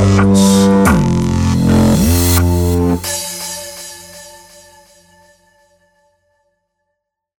Wow.